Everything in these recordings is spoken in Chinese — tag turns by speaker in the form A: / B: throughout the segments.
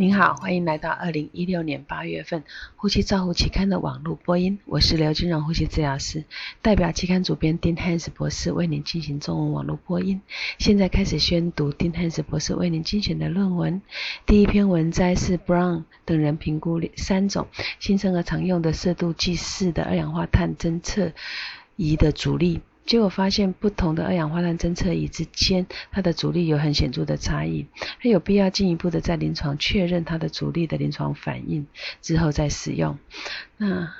A: 您好，欢迎来到二零一六年八月份《呼吸照护期刊》的网络播音。我是刘金荣呼吸治疗师，代表期刊主编丁汉斯博士为您进行中文网络播音。现在开始宣读丁汉斯博士为您精选的论文。第一篇文摘是 Brown 等人评估三种新生儿常用的色度计式的二氧化碳侦测仪的阻力。结果发现，不同的二氧化碳侦测仪之间，它的阻力有很显著的差异。它有必要进一步的在临床确认它的阻力的临床反应之后再使用。那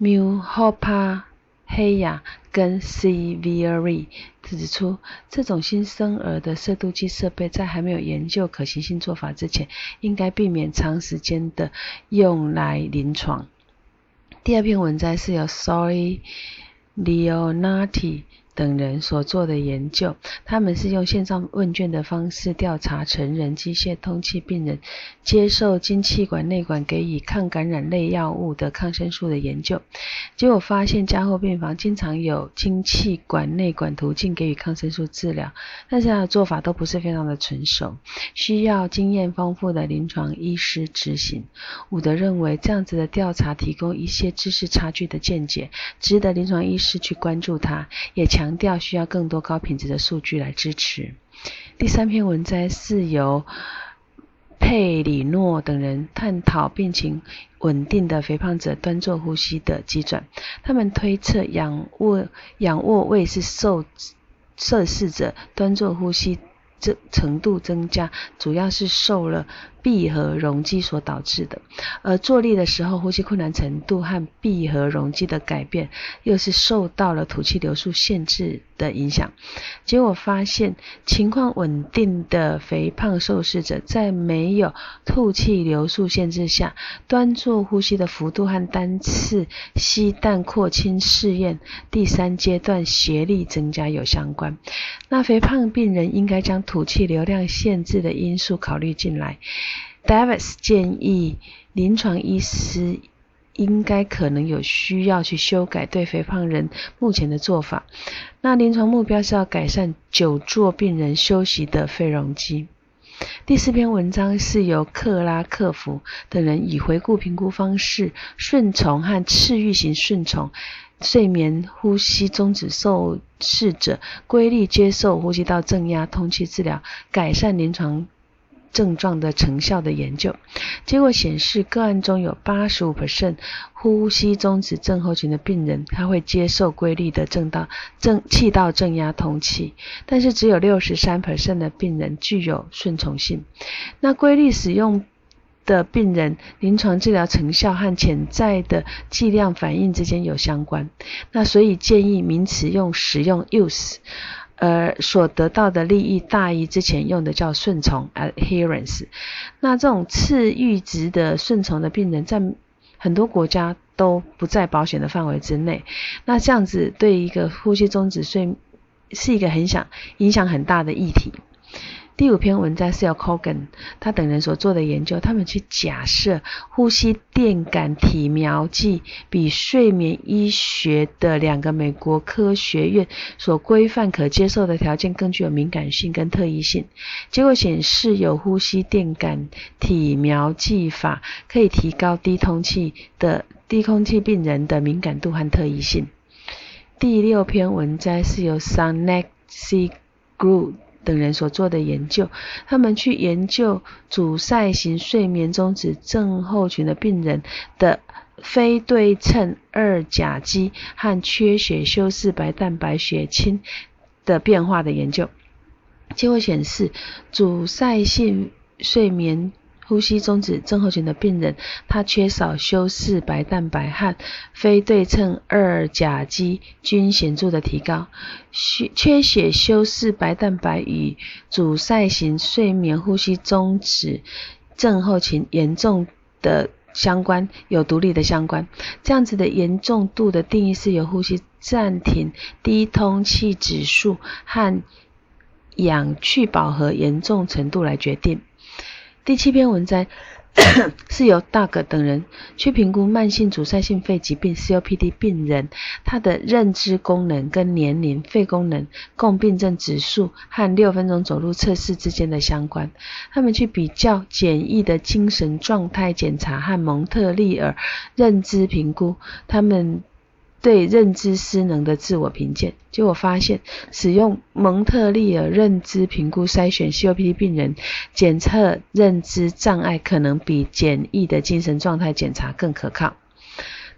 A: Mu Hopa 黑雅跟 C V R E 指出，这种新生儿的色度计设备在还没有研究可行性做法之前，应该避免长时间的用来临床。第二篇文摘是由 Sorry。Leonati 等人所做的研究，他们是用线上问卷的方式调查成人机械通气病人接受经气管内管给予抗感染类药物的抗生素的研究。结果发现，加护病房经常有经气管内管途径给予抗生素治疗，但是他的做法都不是非常的成熟，需要经验丰富的临床医师执行。伍德认为，这样子的调查提供一些知识差距的见解，值得临床医师去关注它，也强。强调需要更多高品质的数据来支持。第三篇文摘是由佩里诺等人探讨病情稳定的肥胖者端坐呼吸的基准。他们推测仰卧仰卧位是受测试者端坐呼吸这程度增加，主要是受了。闭合容积所导致的，而坐立的时候呼吸困难程度和闭合容积的改变，又是受到了吐气流速限制的影响。结果发现，情况稳定的肥胖受试者在没有吐气流速限制下，端坐呼吸的幅度和单次吸氮扩清试验第三阶段协力增加有相关。那肥胖病人应该将吐气流量限制的因素考虑进来。Davis 建议临床医师应该可能有需要去修改对肥胖人目前的做法。那临床目标是要改善久坐病人休息的肺容积。第四篇文章是由克拉克福等人以回顾评估方式顺从和次域型顺从睡眠呼吸终止受试者规律接受呼吸道正压通气治疗，改善临床。症状的成效的研究结果显示，个案中有八十五呼吸中止症候群的病人，他会接受规律的正道正气道正压通气，但是只有六十三的病人具有顺从性。那规律使用的病人，临床治疗成效和潜在的剂量反应之间有相关。那所以建议名词用使用 use。而所得到的利益大于之前用的叫顺从 （adherence）。那这种次阈值的顺从的病人，在很多国家都不在保险的范围之内。那这样子对一个呼吸中止睡是一个很想影响很大的议题。第五篇文章是由 Cogan 他等人所做的研究，他们去假设呼吸电感体描剂比睡眠医学的两个美国科学院所规范可接受的条件更具有敏感性跟特异性。结果显示，有呼吸电感体描剂法可以提高低通气的低空气病人的敏感度和特异性。第六篇文章是由 Sunek C. Group 等人所做的研究，他们去研究阻塞型睡眠中止症候群的病人的非对称二甲基和缺血修饰白蛋白血清的变化的研究，结果显示阻塞性睡眠。呼吸中止症候群的病人，他缺少修饰白蛋白和非对称二甲基均显著的提高。缺缺血修饰白蛋白与阻塞型睡眠呼吸中止症候群严重的相关，有独立的相关。这样子的严重度的定义是由呼吸暂停、低通气指数和氧去饱和严重程度来决定。第七篇文章是由 Doug 等人去评估慢性阻塞性肺疾病 （COPD） 病人他的认知功能跟年龄、肺功能、共病症指数和六分钟走路测试之间的相关。他们去比较简易的精神状态检查和蒙特利尔认知评估，他们。对认知失能的自我评鉴，结果发现，使用蒙特利尔认知评估筛选 COPD 病人，检测认知障碍可能比简易的精神状态检查更可靠。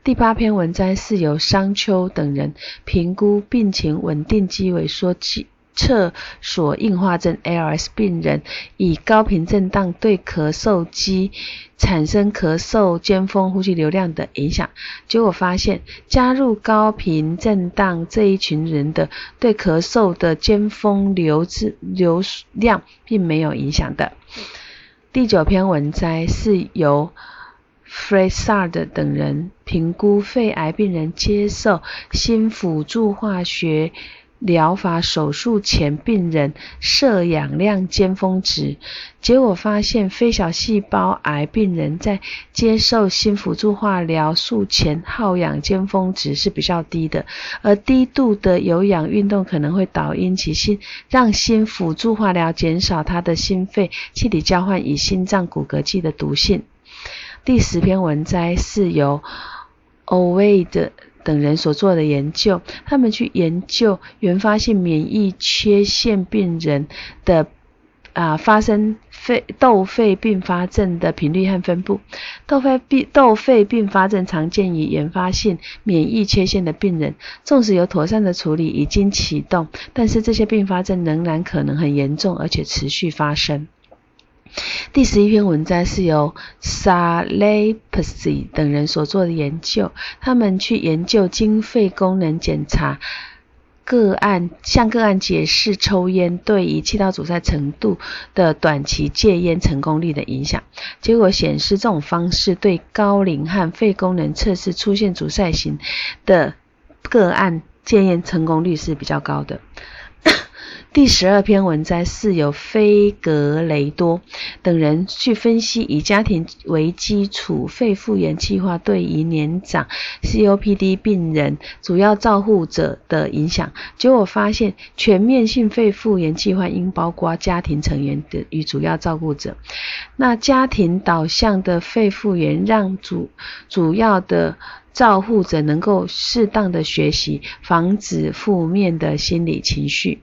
A: 第八篇文章是由商丘等人评估病情稳定肌萎缩期。厕所硬化症 （ALS） 病人以高频震荡对咳嗽肌产生咳嗽尖峰呼吸流量的影响，结果发现加入高频震荡这一群人的对咳嗽的尖峰流质流量并没有影响的。第九篇文摘是由 f r e s a r d 等人评估肺癌病人接受新辅助化学。疗法手术前病人摄氧量尖峰值，结果发现非小细胞癌病人在接受新辅助化疗术前耗氧尖峰值是比较低的，而低度的有氧运动可能会导因其心让新辅助化疗减少他的心肺气体交换与心脏骨骼剂的毒性。第十篇文摘是由 Ovid。等人所做的研究，他们去研究原发性免疫缺陷病人的啊发生肺窦肺并发症的频率和分布。窦肺病窦肺并发症常见于原发性免疫缺陷的病人，纵使有妥善的处理已经启动，但是这些并发症仍然可能很严重，而且持续发生。第十一篇文章是由 s a l e p s y 等人所做的研究，他们去研究经肺功能检查个案，向个案解释抽烟对于气道阻塞程度的短期戒烟成功率的影响。结果显示，这种方式对高龄和肺功能测试出现阻塞型的个案戒烟成功率是比较高的。第十二篇文摘是由菲格雷多等人去分析以家庭为基础肺复原计划对于年长 COPD 病人主要照护者的影响。结果发现，全面性肺复原计划应包括家庭成员的与主要照顾者。那家庭导向的肺复原，让主主要的照护者能够适当的学习，防止负面的心理情绪。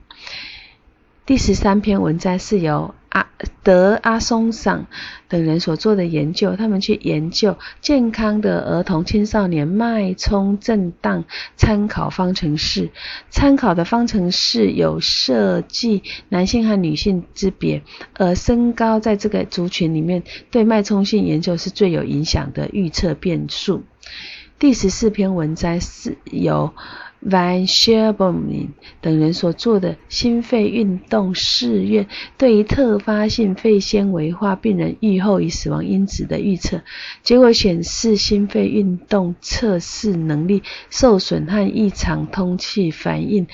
A: 第十三篇文章是由阿德阿松省等人所做的研究，他们去研究健康的儿童青少年脉冲震荡参考方程式。参考的方程式有设计男性和女性之别，而身高在这个族群里面对脉冲性研究是最有影响的预测变数。第十四篇文摘是由。Van s c h e r b o m 等人所做的心肺运动试验，对于特发性肺纤维化病人预后与死亡因子的预测，结果显示心肺运动测试能力受损和异常通气反应。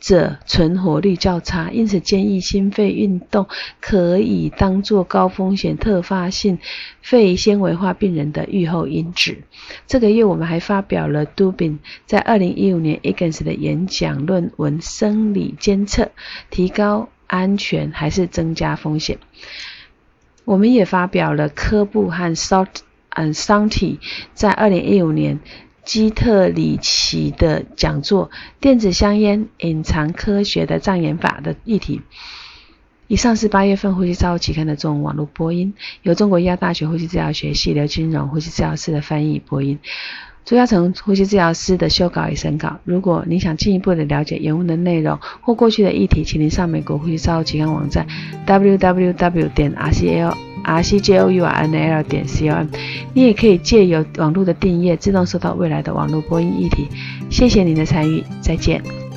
A: 者存活率较差，因此建议心肺运动可以当做高风险特发性肺纤维化病人的预后因子。这个月我们还发表了 Dubin 在二零一五年 Egan's 的演讲论文：生理监测提高安全还是增加风险？我们也发表了科布和 Salt and Santi 在二零一五年。基特里奇的讲座《电子香烟隐藏科学的障眼法》的议题。以上是八月份呼吸照护期刊的中文网络播音，由中国医药大学呼吸治疗学系刘金荣呼吸治疗师的翻译播音，朱嘉成呼吸治疗师的修稿与审稿。如果您想进一步的了解原文的内容或过去的议题，请您上美国呼吸照护期刊网站 www 点 rcl。R c j o u r n l 点 c o m，你也可以借由网络的订阅，自动收到未来的网络播音议题。谢谢您的参与，再见。